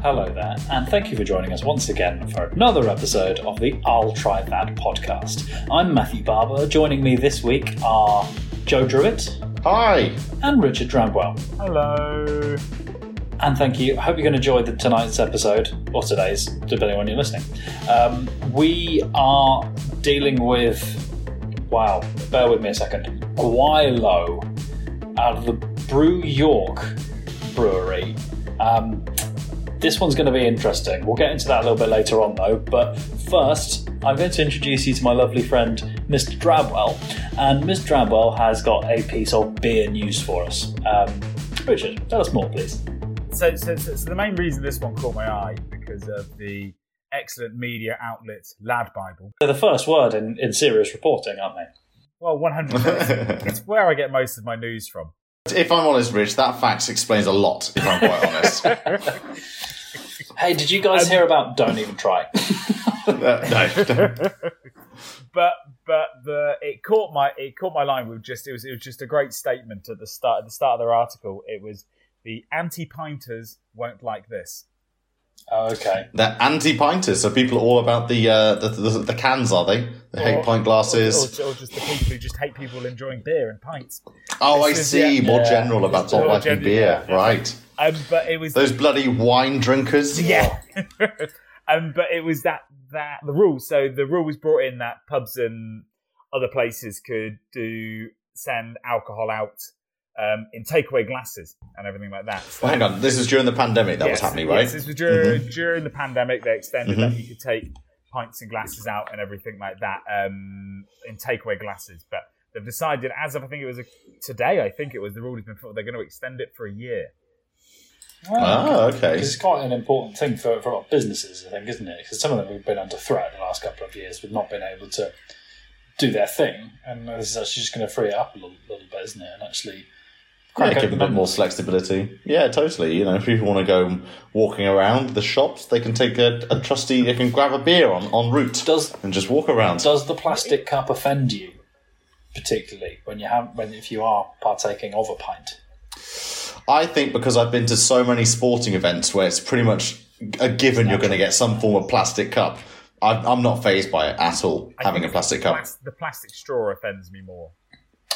Hello there, and thank you for joining us once again for another episode of the I'll Try That podcast. I'm Matthew Barber. Joining me this week are Joe Druitt Hi. and Richard Dramwell. Hello. And thank you. I hope you're going to enjoy the, tonight's episode, or today's, depending on when you're listening. Um, we are dealing with, wow, bear with me a second, Gweilo out of the Brew York Brewery. Um, this one's going to be interesting. We'll get into that a little bit later on, though. But first, I'm going to introduce you to my lovely friend, Mr. Drabwell. And Mr. Drabwell has got a piece of beer news for us. Um, Richard, tell us more, please. So, so, so, so the main reason this one caught my eye because of the excellent media outlet Lad Bible. They're the first word in, in serious reporting, aren't they? Well, 100%. it's where I get most of my news from. If I'm honest, Rich, that fact explains a lot, if I'm quite honest. Hey, did you guys hear about Don't Even Try? Uh, no. But but the it caught my it caught my line with just it was it was just a great statement at the start at the start of their article. It was the anti-pinters won't like this. Oh, okay. They're anti-pinters, so people are all about the, uh, the, the the cans, are they? They hate pint glasses. or, or just the people who just hate people enjoying beer and pints. oh, I is- see. yeah. More Yeah. general about not liking general, beer, yeah. right? Um, but it was Those bloody wine drinkers. Yeah. um, but it was that that the rule. So the rule was brought in that pubs and other places could do send alcohol out um, in takeaway glasses and everything like that. So, Well, hang on. This is during the pandemic that was happening, right? Yes, this was during, Mm-hmm. during the pandemic. They extended that you could take pints and glasses out and everything like that um, in takeaway glasses. But they've decided, as of I think it was a, today, I think it was the rule has been put, they're going to extend it for a year. Ah, okay. Because it's quite an important thing for, for a lot of businesses, I think, isn't it? Because some of them have been under threat the last couple of years with not being able to do their thing. And this is actually just going to free it up a little, little bit, isn't it? And actually Yeah, crack give a bit more flexibility. Yeah, totally. You know, if people want to go walking around the shops, they can take a, a trusty. They can grab a beer on en route Does and just walk around. does the plastic cup offend you, particularly when you have when if you are partaking of a pint? I think because I've been to so many sporting events where it's pretty much a given you're going to get some form of plastic cup. I'm, I'm not phased by it at all. I having a plastic the cup. plas- the plastic straw offends me more.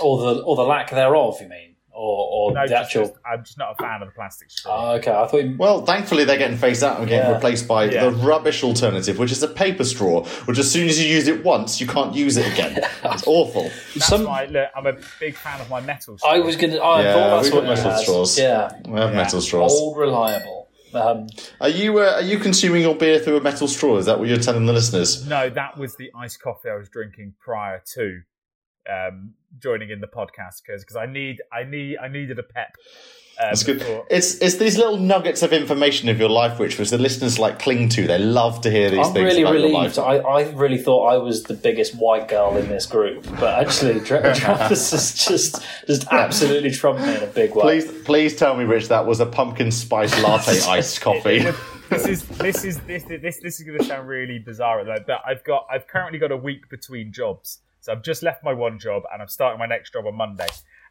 Or the or the lack thereof, you mean? Or, or No, the just, actual just- I'm just not a fan of the plastic straw. Oh, okay, I thought you, Well, thankfully they're getting phased out and getting Yeah. replaced by Yeah. the rubbish alternative, which is a paper straw, which as soon as you use it once, you can't use it again. It's awful. That's some- why look, I'm a big fan of my metal straw. I was gonna. I Yeah, thought that's we've what got metal had. straws. Yeah, We have Yeah. metal straws. old reliable. Um, Are you uh, are you consuming your beer through a metal straw? Is that what you're telling the listeners? No, that was the iced coffee I was drinking prior to um, joining in the podcast because I need I need I needed a pep. Um, That's good. before- It's it's these little nuggets of information of your life, which was the listeners like cling to. They love to hear these I'm things really about your relieved. life. I, I really thought I was the biggest white girl in this group, but actually, Tra- Travis is just just absolutely trumped me in a big way. Please please tell me, Rich, that was a pumpkin spice latte iced coffee. this is this is this this this is going to sound really bizarre at that, but I've got I've currently got a week between jobs, so I've just left my one job and I'm starting my next job on Monday,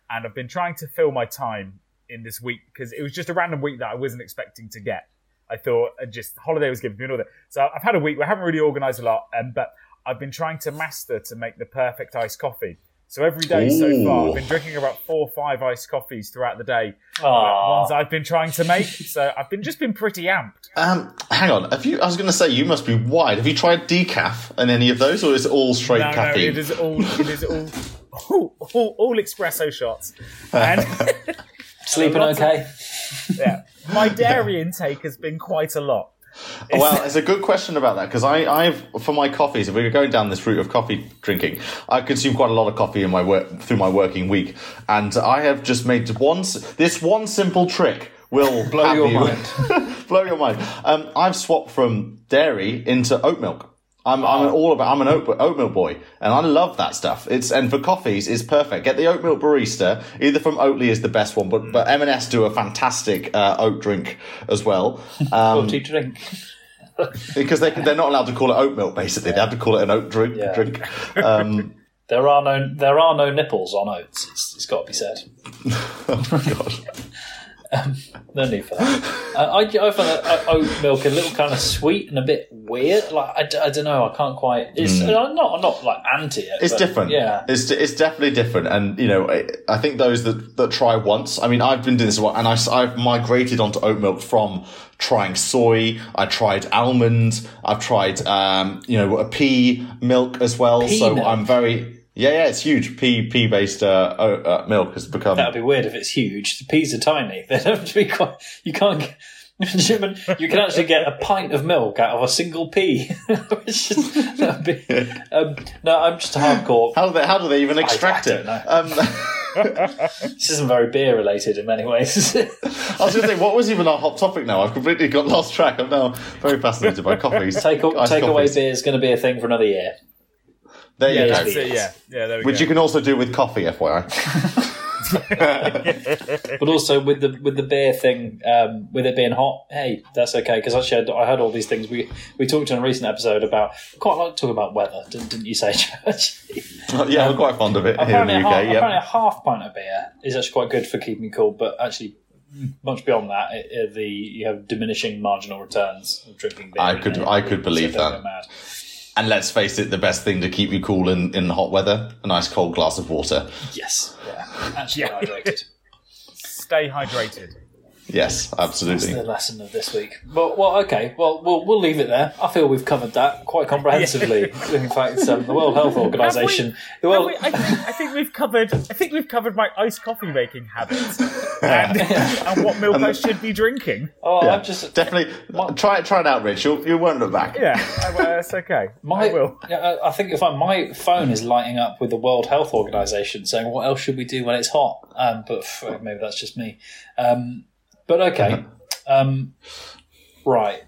and I've been trying to fill my time in this week because it was just a random week that I wasn't expecting to get. I thought uh, just holiday was given to me that, so I've had a week. where I haven't really organised a lot, um, but I've been trying to master to make the perfect iced coffee. So every day so far, I've been drinking about four or five iced coffees throughout the day. Aw. Ones I've been trying to make. So I've been just been pretty amped. um, hang on, have you? I was going to say you must be wide. Have you tried decaf and any of those, or is it all straight No, no, it is all it is all all, all, all espresso shots. And Sleeping lots of- okay? yeah, my dairy intake has been quite a lot. Well, it's a good question about that because I, I've for my coffees. If we're going down this route of coffee drinking, I consume quite a lot of coffee in my work through my working week, and I have just made one. This one simple trick will Blow your you- mind. blow your mind. Um, I've swapped from dairy into oat milk. I'm, I'm an all about. I'm an oat, oat boy, and I love that stuff. It's and for coffees, it's perfect. Get the oatmeal barista. Either from Oatly is the best one, but but M&S do a fantastic uh, oat drink as well. Um, you drink? because they they're not allowed to call it oat milk. Basically, they have to call it an oat drink. Yeah. Drink. Um, There are no there are no nipples on oats. It's, it's got to be said. oh my god. Um, no need for that. Uh, I, I find that uh, oat milk a little kind of sweet and a bit weird. Like I, I don't know. I can't quite. It's I'm not. I'm not like anti it. It's different. Yeah. it's it's definitely different. And you know, I, I think those that that try once. I mean, I've been doing this a while, and I, have migrated onto oat milk from trying soy. I tried almond. I've tried um, you know a pea milk as well. Pea so milk? I'm very yeah yeah. It's huge. Pea pea based uh, uh, milk has become. That'd be weird if it's huge. The peas are tiny. They don't have to be quite. You can't. Get, you can actually get a pint of milk out of a single pea. Just- be- um, no, I'm just hardcore. How do they how do they even extract don't it? know. Um, This isn't very beer related in many ways. I was going to say, what was even our hot topic now? I've completely got lost track. I'm now very fascinated by coffees. Take takeaway coffees. beer is going to be a thing for another year. There Yeah, you that's go. it. Yeah, yeah. There we Which go. you can also do with coffee, FYI. But also with the with the beer thing, um, with it being hot, hey, that's okay. Because actually, I I heard all these things. We we talked in a recent episode about quite like talking about weather, didn't, didn't you say, Church? yeah, I'm quite fond of it here in apparently, the a UK. half, apparently a half pint of beer is actually quite good for keeping cool. But actually, much beyond that, it, it- the you have diminishing marginal returns of drinking beer. I could- it. I could believe So don't that. Go mad. And let's face it, the best thing to keep you cool in, in hot weather, a nice cold glass of water. Yes, yeah, actually Yeah. hydrated. Stay hydrated. Yes, That's absolutely. the lesson of this week. But well, okay. Well, we'll we'll leave it there. I feel we've covered that quite comprehensively. In fact, um, the World Health Organization, the Have World. we- I, think, I think we've covered. I think we've covered my iced coffee making habits and, and what milk I should be drinking. oh, Yeah, I'm just definitely. Try it. Try it out, Rich. You'll, you won't look back. Yeah, I- well, that's okay. My, I will. Yeah, I I think if I, my phone is lighting up with the World Health Organization saying, "What else should we do when it's hot?" Um, but pff, maybe that's just me. Um, but okay, um, right.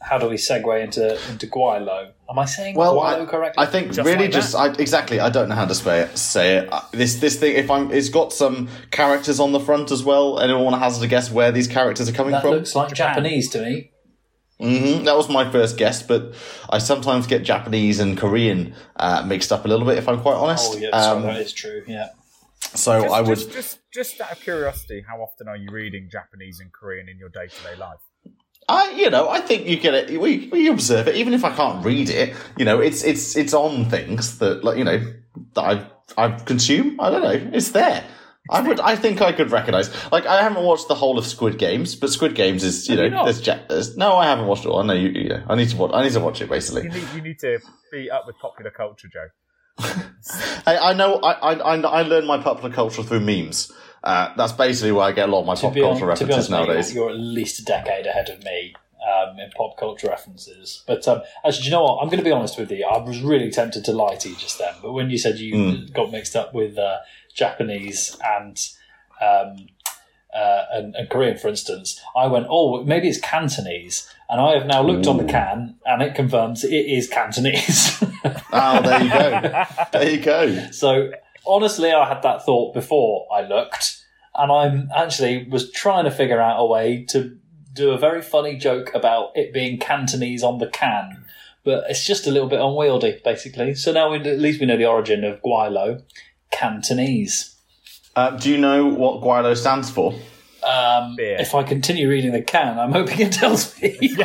How do we segue into into Gweilo? Am I saying Well, Gweilo I, correctly? I think Just really like just I, exactly. I don't know how to say it. Say it. Uh, This this thing. If I'm, it's got some characters on the front as well. Anyone want to hazard a guess where these characters are coming that from? looks like Japan. Japanese to me. hmm That was my first guess, but I sometimes get Japanese and Korean uh, mixed up a little bit. If I'm quite honest. Oh yeah, Um, sorry, that is true. Yeah. So Just, I would. just, just, just out of curiosity, how often are you reading Japanese and Korean in your day to day life? I, you know, I think you get it. We, we observe it, even if I can't read it. You know, it's it's it's on things that, like, you know, that I I consume. I don't know. It's there. I would. I think I could recognize. Like, I haven't watched the whole of Squid Games, but Squid Games is, you Have know, not? there's Jack. There's no, I haven't watched it all. I know you. you know, I need to watch. I need to watch it basically. You need, you need to be up with popular culture, Joe. I, I know. I, I I I learn my popular culture through memes. Uh, that's basically where I get a lot of my To pop culture hon- to be references honest, mate, nowadays. you're at least a decade ahead of me um, in pop culture references. But um, actually, do you know what? I'm going to be honest with you. I was really tempted to lie to you just then, but when you said you Hmm. got mixed up with uh, Japanese and, um, uh, and and Korean, for instance, I went, "Oh, maybe it's Cantonese." And I have now looked on the can, and it confirms it is Cantonese. Oh, there you go. there you go. So honestly, I had that thought before I looked, and I'm actually was trying to figure out a way to do a very funny joke about it being Cantonese on the can, but it's just a little bit unwieldy, basically. So now we, at least we know the origin of Gweilo, Cantonese. Uh, do you know what Gweilo stands for? Um, Beer. if I continue reading the can, I'm hoping it tells me.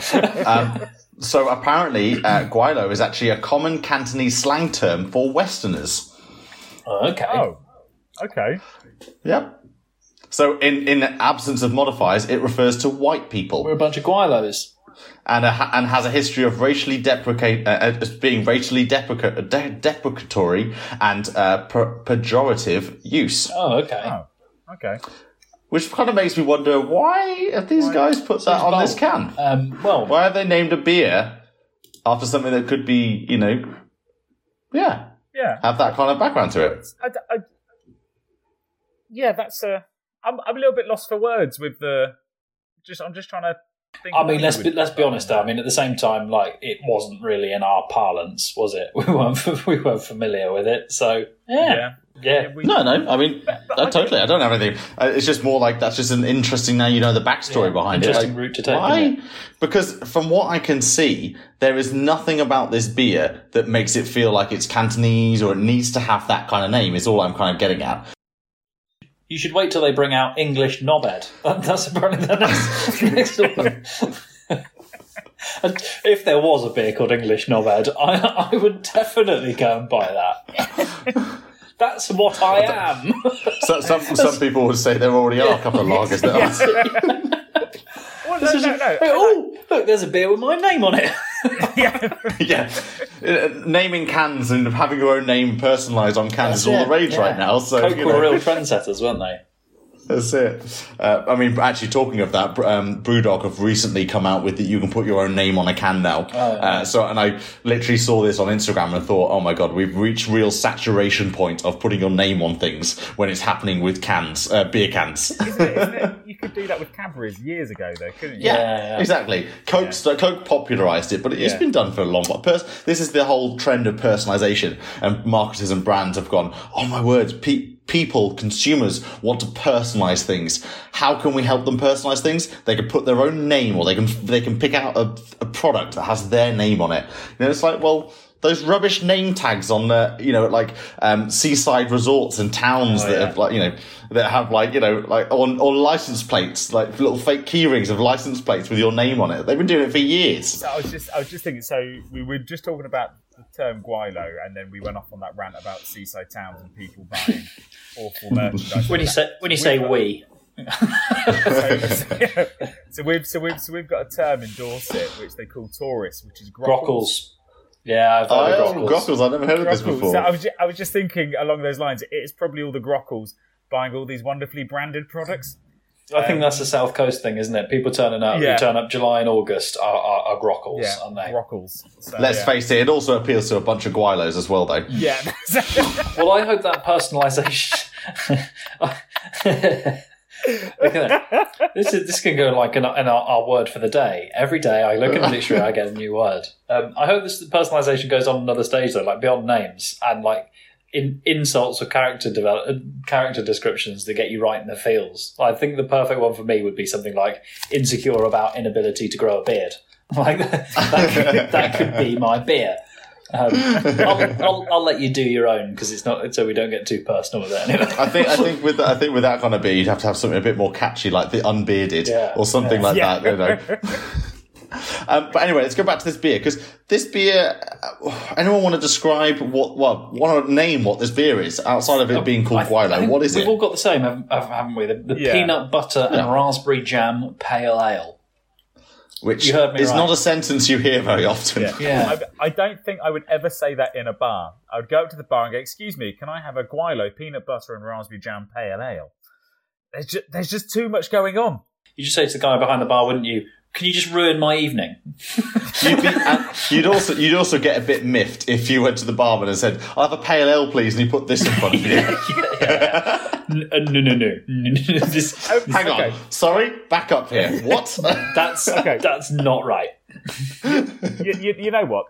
Um, so apparently, uh, Gweilo is actually a common Cantonese slang term for Westerners. okay. Oh, okay. Yep. So in in absence of modifiers, it refers to white people. We're a bunch of Gweilos. and a, and has a history of racially deprecate uh, as being racially depreca- de- deprecatory and uh, per- pejorative use, Oh, okay. Oh, okay. Which kind of makes me wonder why have these guys put that on this can? Um, well, Why have they named a beer after something that could be, you know, yeah, Yeah. have that kind of background to it? I, I, yeah, that's a. I'm, I'm a little bit lost for words with the. Just I'm just trying to think. I mean, let's be, let's be honest. Though. I mean, at the same time, like it wasn't really in our parlance, was it? We weren't we weren't familiar with it, so yeah, Yeah. Yeah. We- No, no. I mean, but uh, I totally. I don't have anything. Uh, it's just more like that's just an interesting. Now you know the backstory Yeah, behind it. interesting Like, route to take, Why? Because from what I can see, there is nothing about this beer that makes it feel like it's Cantonese or it needs to have that kind of name. Is all I'm kind of getting at. You should wait till they bring out English knobhead. That- That's apparently the next, next one. And if there was a beer called English knobhead, I, I would definitely go and buy that. That's what I am. So, some some people would say there already are a couple of lagers that are. Well, no, no, no. oh, look, there's a beer with my name on it. yeah. yeah, Uh, naming cans and having your own name personalised on cans is all the rage yeah. right now. So Coke you were real trendsetters, weren't they? That's it. Uh, I mean, actually, talking of that, um, BrewDog have recently come out with that you can put your own name on a can now. Oh, yeah. uh, so, and I literally saw this on Instagram and thought, oh my god, we've reached real saturation point of putting your name on things when it's happening with cans, uh, beer cans. Isn't it, isn't it? You could do that with Cadbury's years ago, though, couldn't you? Yeah, Yeah, yeah. exactly. Coke, Coke popularized it, but it's Yeah. been done for a long while. Pers- this is the whole trend of personalization, and marketers and brands have gone, oh my word, pe- people, consumers want to personalize things. How can we help them personalize things? They can put their own name, or they can they can pick out a, a product that has their name on it. You know, it's like, well. Those rubbish name tags on the, you know, like um, seaside resorts and towns Oh, that yeah. have like, you know, that have like, you know, like on or license plates, like little fake key rings of license plates with your name on it. They've been doing it for years. I was just, I was just thinking. So we were just talking about the term gweilo, and then we went off on that rant about seaside towns and people buying awful merchandise. When you say when you say we, so, so we've so we've so we've got a term in Dorset which they call tourists, which is grockles. Grockles. Yeah, I've Oh, heard yeah, of Grockles. Grockles. I've never heard of this before. So I was, just, I was just thinking along those lines. It's probably all the grockles buying all these wonderfully branded products. I think that's a South Coast thing, isn't it? People turning up, Yeah. who turn up July and August are, are, are Grockles, Yeah, aren't they? grockles. So, Let's yeah. face it, it also appeals to a bunch of gweilos as well, though. Yeah. Well, I hope that personalisation. Look at. This is this can go like in, our, in our, our word for the day. Every day I look in the dictionary, I get a new word. Um, I hope this personalisation goes on another stage though, like beyond names and like in insults or character develop uh, character descriptions that get you right in the feels. I think the perfect one for me would be something like insecure about inability to grow a beard. Like that, could, that could be my beer. Um, I'll, I'll, I'll let you do your own because it's not so we don't get too personal with it. Anyway. I think I think with I think with that kind of beer, you'd have to have something a bit more catchy, like the unbearded Yeah. or something like Yeah. that. You know. Um, but anyway, let's go back to this beer because this beer. uh, Anyone want to describe what? Well, want to name what this beer is outside of it being called I th- I Gweilo? think What is We've it? all got the same, haven't haven't we? The, the Yeah. peanut butter and Yeah. raspberry jam pale ale. Which You heard me is right. not a sentence you hear very often. Yeah. Yeah. I, I don't think I would ever say that in a bar. I would go up to the bar and go, "Excuse me, can I have a Gweilo peanut butter and raspberry jam pale ale?" There's just, there's just too much going on. You just say to the guy behind the bar, wouldn't you? Can you just ruin my evening? You'd, be, you'd also you'd also get a bit miffed if you went to the barman and said, "I'll have a pale ale, please," and he put this in front of you. N- uh, no, no, no, no, no. This- Hang Okay. on, sorry, back up here. What? that's Okay. that's not right. you, you, you know what?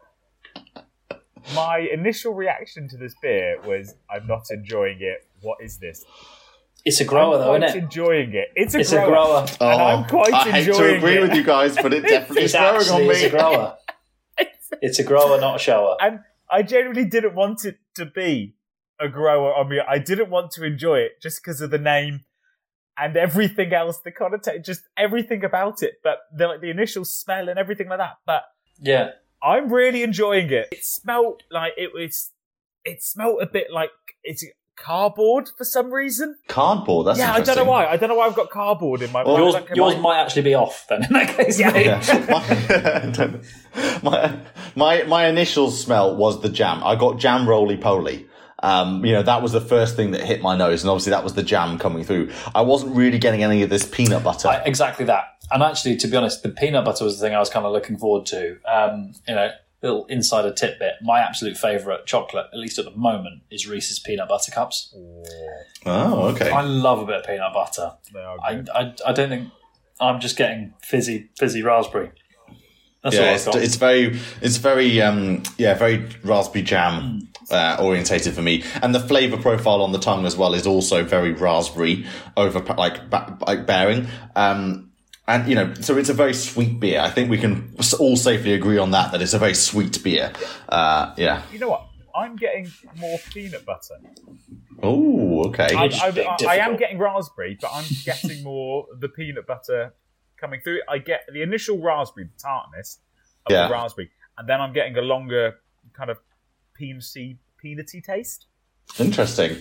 My initial reaction to this beer was, "I'm not enjoying it. What is this?" It's a grower, I'm though, isn't it? I'm enjoying it. It's a It's grower. a grower. And I'm oh, quite Oh, I hate to agree it. with you guys, but it definitely is growing on actually it's a grower. It's a grower, not a shower. and I genuinely didn't want it to be a grower on me. I didn't want to enjoy it just because of the name and everything else, the connotation, just everything about it. But the, like the initial smell and everything like that. But Yeah. I'm really enjoying it. It smelled like it was. It smelled a bit like it's cardboard for some reason. Cardboard. That's yeah, I don't know why. I don't know why I've got cardboard in my. Well, Yours, yours might actually be off then in that case. Yeah. Yeah. my, my my my initial smell was the jam. I got jam roly poly. Um, you know, that was the first thing that hit my nose, and obviously that was the jam coming through. I wasn't really getting any of this peanut butter. I- exactly that. And actually, to be honest, the peanut butter was the thing I was kind of looking forward to. Um, you know, little insider tidbit. My absolute favourite chocolate, at least at the moment, is Reese's peanut butter cups. oh, okay. I love a bit of peanut butter. They are I, good. I, I don't think I'm just getting fizzy fizzy raspberry. That's all yeah, I've it's, got. it's very, it's very, um, yeah, very raspberry jam uh, orientated for me, and the flavor profile on the tongue as well is also very raspberry over like ba- like bearing. Um, and you know, so it's a very sweet beer. I think we can all safely agree on that. That it's a very sweet beer. Uh, yeah. You know what? I'm getting more peanut butter Oh, okay. I, I, I, I am getting raspberry, but I'm getting more the peanut butter coming through. I get the initial raspberry, the tartness of Yeah. the raspberry, and then I'm getting a longer kind of peanutty, peanutty taste. Interesting.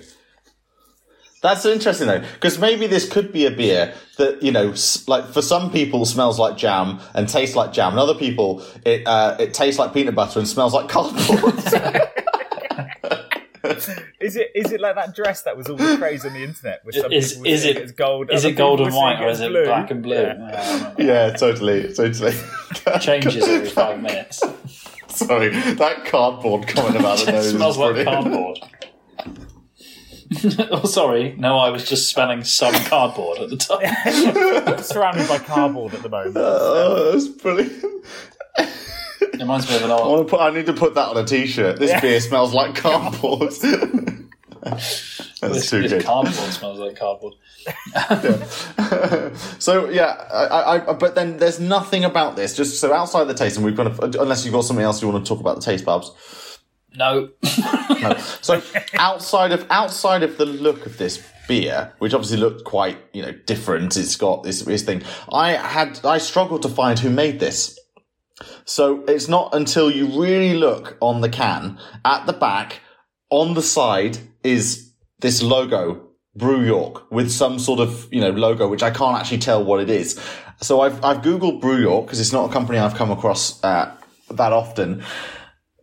That's interesting though, because maybe this could be a beer that you know, like for some people, smells like jam and tastes like jam, and other people, it uh, it tastes like peanut butter and smells like cardboard. Is it is it like that dress that was all the craze on the internet? With some Is- people is saying it- it's gold? Is it gold and white or it's is it black and blue? Yeah. yeah, totally, totally. Changes every five minutes. Sorry, that cardboard coming about the nose smells is like brilliant. cardboard. oh, sorry. No, I was just smelling some cardboard at the time. I'm surrounded by cardboard at the moment. Oh, that's brilliant. It reminds me of an I, old. want to put, I need to put that on a t-shirt. This Yeah. beer smells like cardboard. That's This, too this good. cardboard smells like cardboard. so yeah, I, I, I, but then there's nothing about this. Just so outside the taste, and we've got to, unless you've got something else you want to talk about the taste, Babs. No. No. So outside of outside of the look of this beer, which obviously looked quite you know different, it's got this this thing. I had I struggled to find who made this. So it's not until you really look on the can at the back, on the side is this logo, Brew York, with some sort of you know logo which I can't actually tell what it is. So I've I've googled Brew York because it's not a company I've come across uh, that often.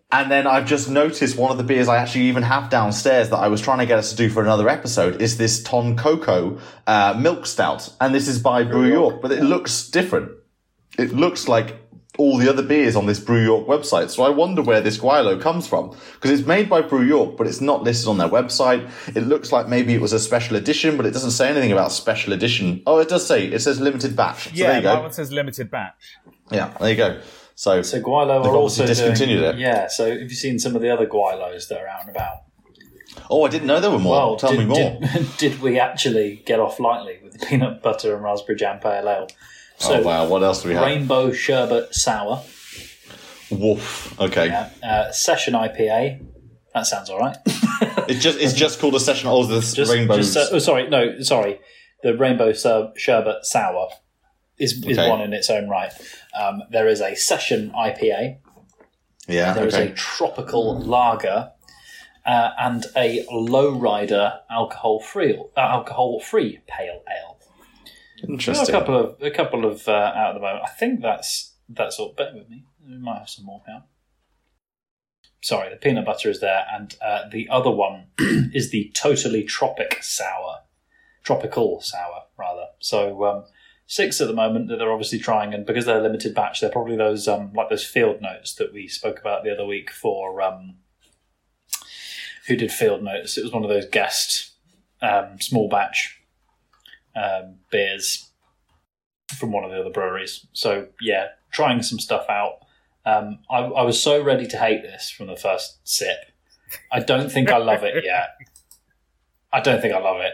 And then I've just noticed one of the beers I actually even have downstairs that I was trying to get us to do for another episode is this Tonkoko uh, Milk Stout, and this is by Brew York, but it looks different. It looks like all the other beers on this Brew York website. So I wonder where this Gweilo comes from because it's made by Brew York, but it's not listed on their website. It looks like maybe it was a special edition, but it doesn't say anything about special edition. Oh, it does say it says limited batch. So yeah, there you that one says limited batch. Yeah, there you go. So, So Gweilo are also discontinued doing, it. Yeah. So have you seen some of the other Gweilos that are out and about? oh, I didn't know there were more. Well, Tell did, me more. Did, did we actually get off lightly with the peanut butter and raspberry jam pale ale? So oh wow, what else do we have? rainbow sherbet sour, Woof. Okay. yeah, uh, session IPA. That sounds all right. It's just it's just called a session. Oh, Just, rainbows. just, uh, oh, sorry, no, sorry. The rainbow sherbet sour is, is Okay. one in its own right. Um, there is a session IPA. yeah. There is Okay. a tropical lager. Uh, and a lowrider alcohol free uh, alcohol free pale ale. Are a couple of a couple of uh, out at the moment. I think that's that's all. Bear with me. We might have some more now. Sorry, the peanut butter is there, and uh, the other one is the totally tropic sour, tropical sour rather. So um, six at the moment that they're obviously trying, and because they're a limited batch, they're probably those um, like those field notes that we spoke about the other week for um, who did field notes. It was one of those guest um, small batch um, beers from one of the other breweries. So yeah, trying some stuff out. Um, I, I was so ready to hate this from the first sip. I don't think I love it yet. I don't think I love it.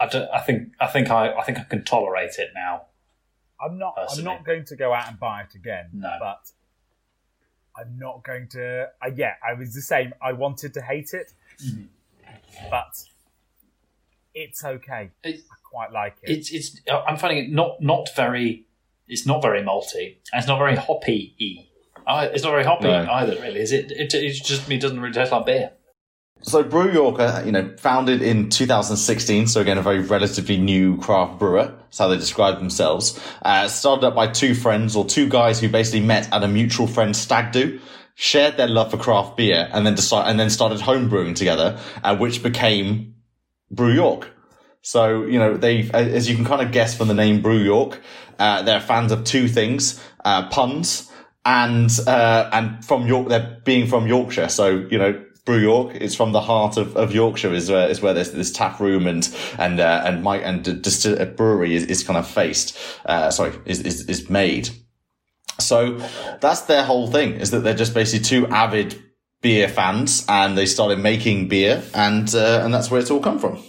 I, don't, I think I think I, I think I can tolerate it now. I'm not. Personally. I'm not going to go out and buy it again. No. but I'm not going to. Uh, yeah, I was the same. I wanted to hate it, Mm-hmm. but it's okay. It- I quite like it. It's it's I'm finding it not not very. It's not very malty. And it's not very hoppy. y. I- It's not very hoppy No. either. Really, is it? It, it just me doesn't really taste like beer. So Brew York, uh, you know, founded in 2016. So again, a very relatively new craft brewer. That's how they describe themselves. Uh, started up by two friends or two guys who basically met at a mutual friend stag do, shared their love for craft beer, and then decided and then started home brewing together, uh, which became Brew York. So, you know, they, as you can kind of guess from the name Brew York, uh, they're fans of two things, uh, puns and, uh, and from York, they're being from Yorkshire. So, you know, Brew York It's from the heart of, of Yorkshire is where, is where this, this tap room and, and, uh, and Mike and distill, uh, brewery is, is kind of faced, uh, sorry, is, is, is made. So that's their whole thing is that they're just basically two avid beer fans and they started making beer and, uh, and that's where it's all come from.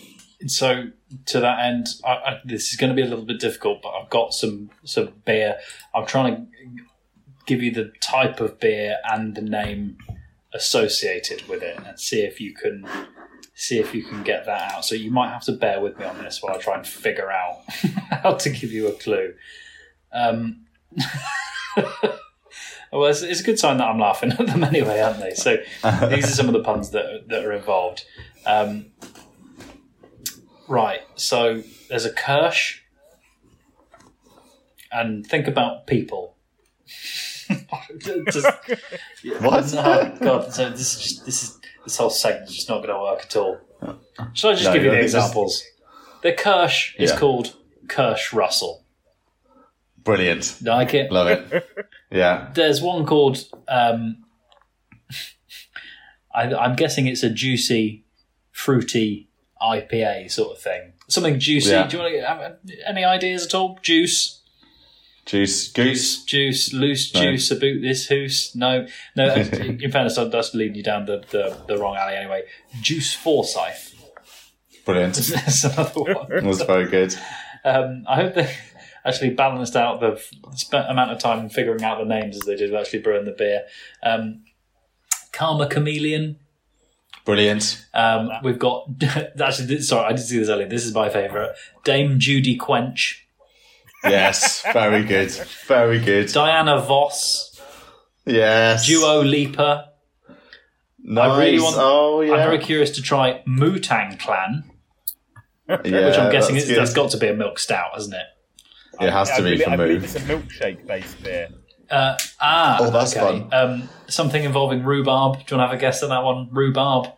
so to that end, I, I, this is going to be a little bit difficult, but I've got some some beer. I'm trying to give you the type of beer and the name associated with it, and see if you can see if you can get that out. So you might have to bear with me on this while I try and figure out how to give you a clue. Um, well, it's, it's, a good sign that I'm laughing at them anyway, aren't they? So these are some of the puns that that are involved. Um, right. So there's a Kirsch, and think about people. just, what? Oh God! So this is just this is this whole segment's just not going to work at all. Shall I just no, give you the examples? The Kirsch is yeah. called Kirsch Russell. Brilliant. Like it? Love it. Yeah. There's one called. Um, I, I'm guessing it's a juicy, fruity IPA sort of thing. Something juicy. Yeah. Do you want to have any ideas at all? Juice. Juice, goose, juice, loose no. juice about this hoose. No, no. in fairness, that's leading you down the, the, the wrong alley anyway. Juice Forsyth. Brilliant. That's another one. That was very good. Um, I hope they actually balanced out the spent amount of time figuring out the names as they did actually brewing the beer. Um, Karma Chameleon. Brilliant. Um, we've got actually. Sorry, I did see this earlier. This is my favourite. Dame Judy Quench. Yes, very good. Very good. Diana Voss. Yes. Duo Leaper. Nice. I really want, oh, yeah. I'm very curious to try Mutang Clan. yeah, which I'm guessing is, that's got to be a milk stout, hasn't it? It has I, to I be believe, for I believe it's a milkshake based beer. Uh, ah, oh, that's okay. fun. Um, something involving rhubarb. Do you want to have a guess on that one? Rhubarb.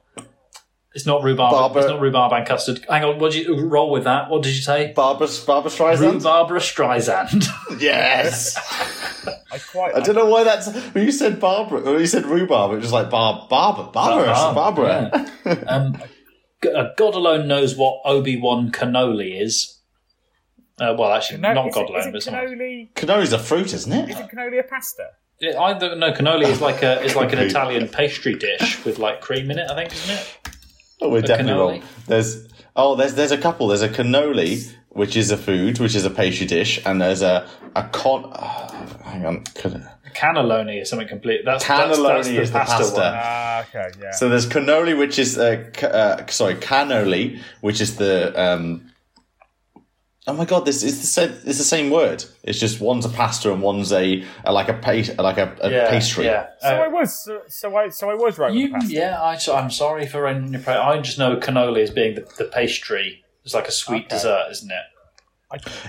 It's not rhubarb. Barbara, it's not rhubarb and custard. Hang on, what did you roll with that? What did you say? Barbara, Barbara Streisand. Barbara Streisand. yes. I quite. I don't know why that's. When you said Barbara, when you said rhubarb, it was just like Barb, Barbara, Barbara, Barbara. Yeah. um, uh, God alone knows what Obi Wan cannoli is. Uh, well, actually, Cano- not God alone, but cannoli. Cannoli's a fruit, isn't it? Isn't cannoli a pasta? Yeah, I don't know. Cannoli is like a is like an Italian pastry dish with like cream in it. I think, isn't it? Oh, we're a definitely cannoli? wrong. There's oh, there's there's a couple. There's a cannoli, which is a food, which is a pastry dish, and there's a a con. Uh, hang on, cannelloni is something complete. That's cannelloni that's, that's the is the pasta. pasta. Ah, okay, yeah. So there's cannoli, which is uh, uh, sorry, cannoli, which is the um, Oh my god, this is the same. It's the same word. It's just one's a pasta and one's a, a like a pa- like a, a yeah, pastry. Yeah. So uh, I was so, so, I so I was right. You, yeah, I, am sorry for any. I just know cannoli as being the, the pastry. It's like a sweet okay. dessert, isn't it?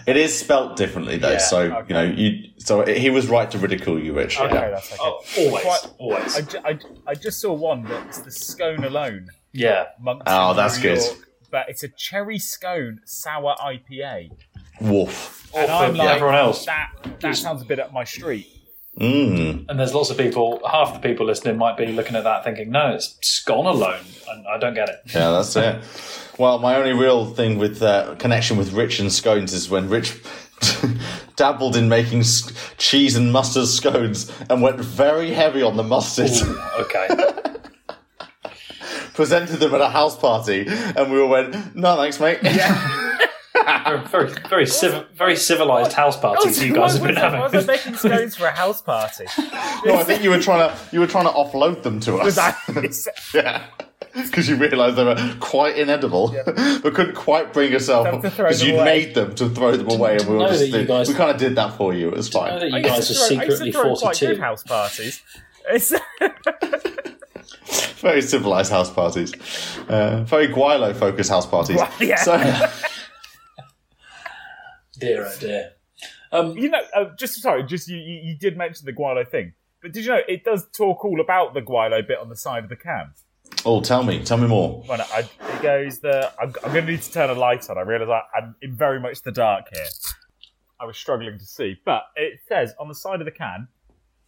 It is spelt differently though, yeah, so okay. you know you. So he was right to ridicule you, Rich. Okay, yeah. that's okay. Oh, always, Quite, always. I, I, I, just saw one that's the scone alone. Yeah. Moncton, oh, that's New good. York, but it's a cherry scone sour IPA. Woof. And I'm like, everyone else. That, that sounds a bit up my street. Mm. And there's lots of people, half the people listening might be looking at that thinking, no, it's Scone alone. And I don't get it. Yeah, that's it. Well, my only real thing with uh, connection with Rich and scones is when Rich dabbled in making cheese and mustard scones and went very heavy on the mustard. Ooh, okay. Presented them at a house party, and we all went, "No, thanks, mate." Yeah very, very, civ- very civilized house parties you guys have been having. I was making stones for a house party. no, I think you were trying to you were trying to offload them to us. yeah. Because you realised they were quite inedible, yeah. but couldn't quite bring yourself because you'd made them to throw them away, and we were just did, guys, we kind of did that for you. It was fine. Know that you guys are secretly forty-two house parties. very civilized house parties, uh, very Gweilo focused house parties. Well, yeah. So, Dear oh dear. Um, you know, uh, just sorry, just you, you, you did mention the Gweilo thing, but did you know it does talk all about the Gweilo bit on the side of the can? Oh, tell me, tell me more. Well, I, it goes the. I'm, I'm going to need to turn a light on. I realise I, I'm in very much the dark here. I was struggling to see, but it says on the side of the can,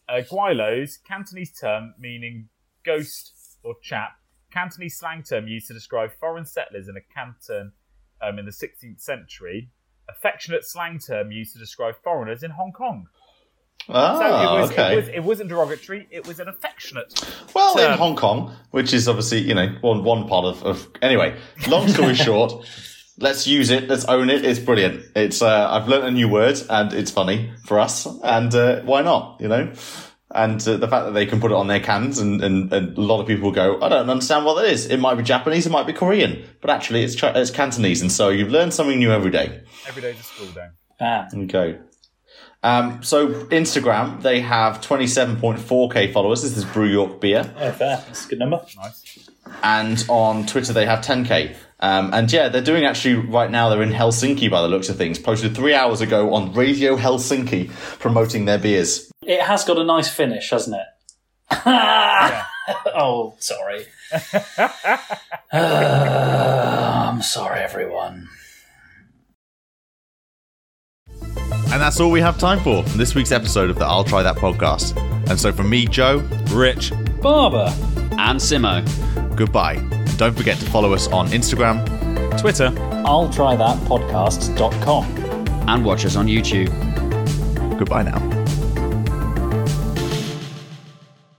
uh, Gweilos, Cantonese term meaning ghost or chap, Cantonese slang term used to describe foreign settlers in a canton um, in the 16th century affectionate slang term used to describe foreigners in Hong Kong. Ah, so it was, okay. It, was, wasn't derogatory. It was an affectionate. Well, term. in Hong Kong, which is obviously you know one one part of, of anyway. Long story short, let's use it. Let's own it. It's brilliant. It's uh, I've learned a new word and it's funny for us. And uh, why not? You know, And uh, the fact that they can put it on their cans, and, and, and a lot of people go, I don't understand what that is. It might be Japanese, it might be Korean, but actually it's, Ch- it's Cantonese. And so you've learned something new every day. Every day is a school day. Ah, Okay. Um, so Instagram, they have 27.4k followers. This is Brew York Beer. oh, fair. That's a good number. Nice. And on Twitter, they have 10k. Um, and yeah, they're doing actually right now, they're in Helsinki by the looks of things. Posted three hours ago on Radio Helsinki promoting their beers. It has got a nice finish, hasn't it? Oh, sorry. Uh, I'm sorry, everyone. And that's all we have time for from this week's episode of the I'll Try That podcast. And so from me, Joe, Rich, Barber. and Simo. goodbye. And don't forget to follow us on Instagram. Twitter. I'll try that podcast.com. And watch us on YouTube. Goodbye now.